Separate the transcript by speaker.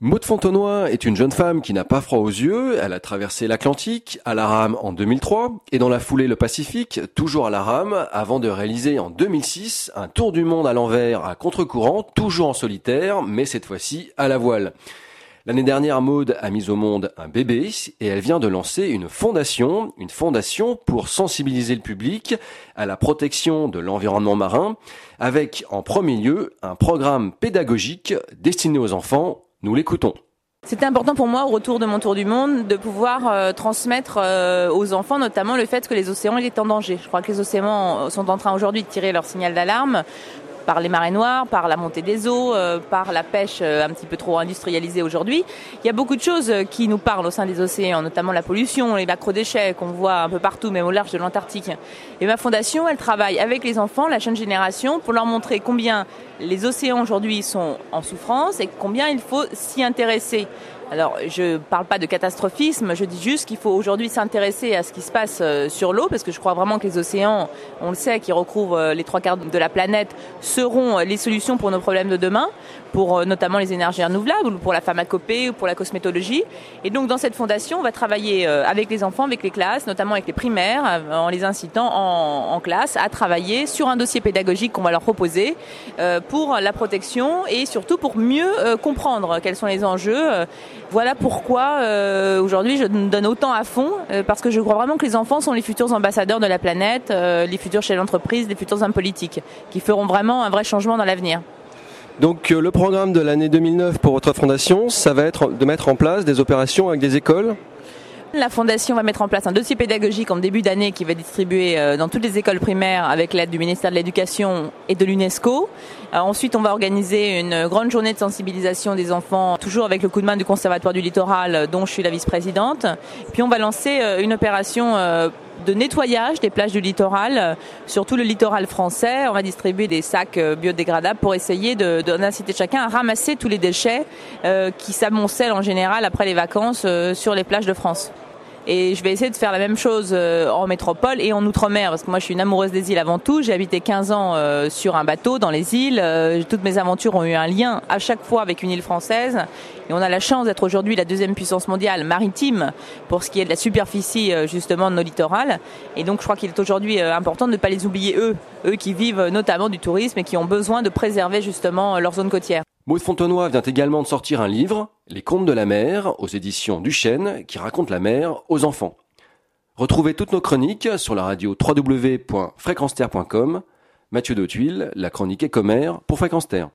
Speaker 1: Maud Fontenoy est une jeune femme qui n'a pas froid aux yeux. Elle a traversé l'Atlantique à la rame en 2003 et dans la foulée le Pacifique, toujours à la rame, avant de réaliser en 2006 un tour du monde à l'envers à contre-courant, toujours en solitaire, mais cette fois-ci à la voile. L'année dernière, Maude a mis au monde un bébé et elle vient de lancer une fondation, une fondation pour sensibiliser le public à la protection de l'environnement marin, avec en premier lieu un programme pédagogique destiné aux enfants. Nous l'écoutons.
Speaker 2: C'était important pour moi, au retour de mon tour du monde, de pouvoir euh, transmettre euh, aux enfants notamment le fait que les océans étaient en danger. Je crois que les océans sont en train aujourd'hui de tirer leur signal d'alarme par les marées noires, par la montée des eaux, euh, par la pêche euh, un petit peu trop industrialisée aujourd'hui. Il y a beaucoup de choses euh, qui nous parlent au sein des océans, notamment la pollution, les macro-déchets qu'on voit un peu partout, même au large de l'Antarctique. Et ma fondation, elle travaille avec les enfants, la jeune génération, pour leur montrer combien les océans aujourd'hui sont en souffrance et combien il faut s'y intéresser. Alors, je ne parle pas de catastrophisme, je dis juste qu'il faut aujourd'hui s'intéresser à ce qui se passe euh, sur l'eau, parce que je crois vraiment que les océans, on le sait, qui recouvrent euh, les trois quarts de la planète, seront euh, les solutions pour nos problèmes de demain, pour notamment les énergies renouvelables, ou pour la pharmacopée, ou pour la cosmétologie. Et donc, dans cette fondation, on va travailler avec les enfants, avec les classes, notamment avec les primaires, en les incitant en, en classe à travailler sur un dossier pédagogique qu'on va leur proposer pour la protection et surtout pour mieux comprendre quels sont les enjeux voilà pourquoi euh, aujourd'hui je donne autant à fond, euh, parce que je crois vraiment que les enfants sont les futurs ambassadeurs de la planète, euh, les futurs chefs d'entreprise, les futurs hommes politiques, qui feront vraiment un vrai changement dans l'avenir.
Speaker 1: Donc le programme de l'année 2009 pour votre fondation, ça va être de mettre en place des opérations avec des écoles?
Speaker 2: La Fondation va mettre en place un dossier pédagogique en début d'année qui va distribuer euh, dans toutes les écoles primaires avec l'aide du ministère de l'Éducation et de l'UNESCO. Euh, ensuite, on va organiser une grande journée de sensibilisation des enfants, toujours avec le coup de main du Conservatoire du Littoral, dont je suis la vice-présidente. Puis on va lancer euh, une opération de nettoyage des plages du littoral, surtout le littoral français. On va distribuer des sacs biodégradables pour essayer d'inciter chacun à ramasser tous les déchets qui s'amoncellent en général après les vacances sur les plages de France. Et je vais essayer de faire la même chose euh, en métropole et en outre-mer, parce que moi je suis une amoureuse des îles avant tout. J'ai habité 15 ans euh, sur un bateau dans les îles. Euh, toutes mes aventures ont eu un lien à chaque fois avec une île française. Et on a la chance d'être aujourd'hui la deuxième puissance mondiale maritime pour ce qui est de la superficie justement de nos littorales. Et donc je crois qu'il est aujourd'hui important de ne pas les oublier eux, eux qui vivent notamment du tourisme et qui ont besoin de préserver justement leur zone côtière.
Speaker 1: Maud Fontenoy vient également de sortir un livre, Les Contes de la mer, aux éditions Duchesne, qui raconte la mer aux enfants. Retrouvez toutes nos chroniques sur la radio www.fréquenceterre.com. Mathieu Dautuil, la chronique Écomer pour Fréquence Terre.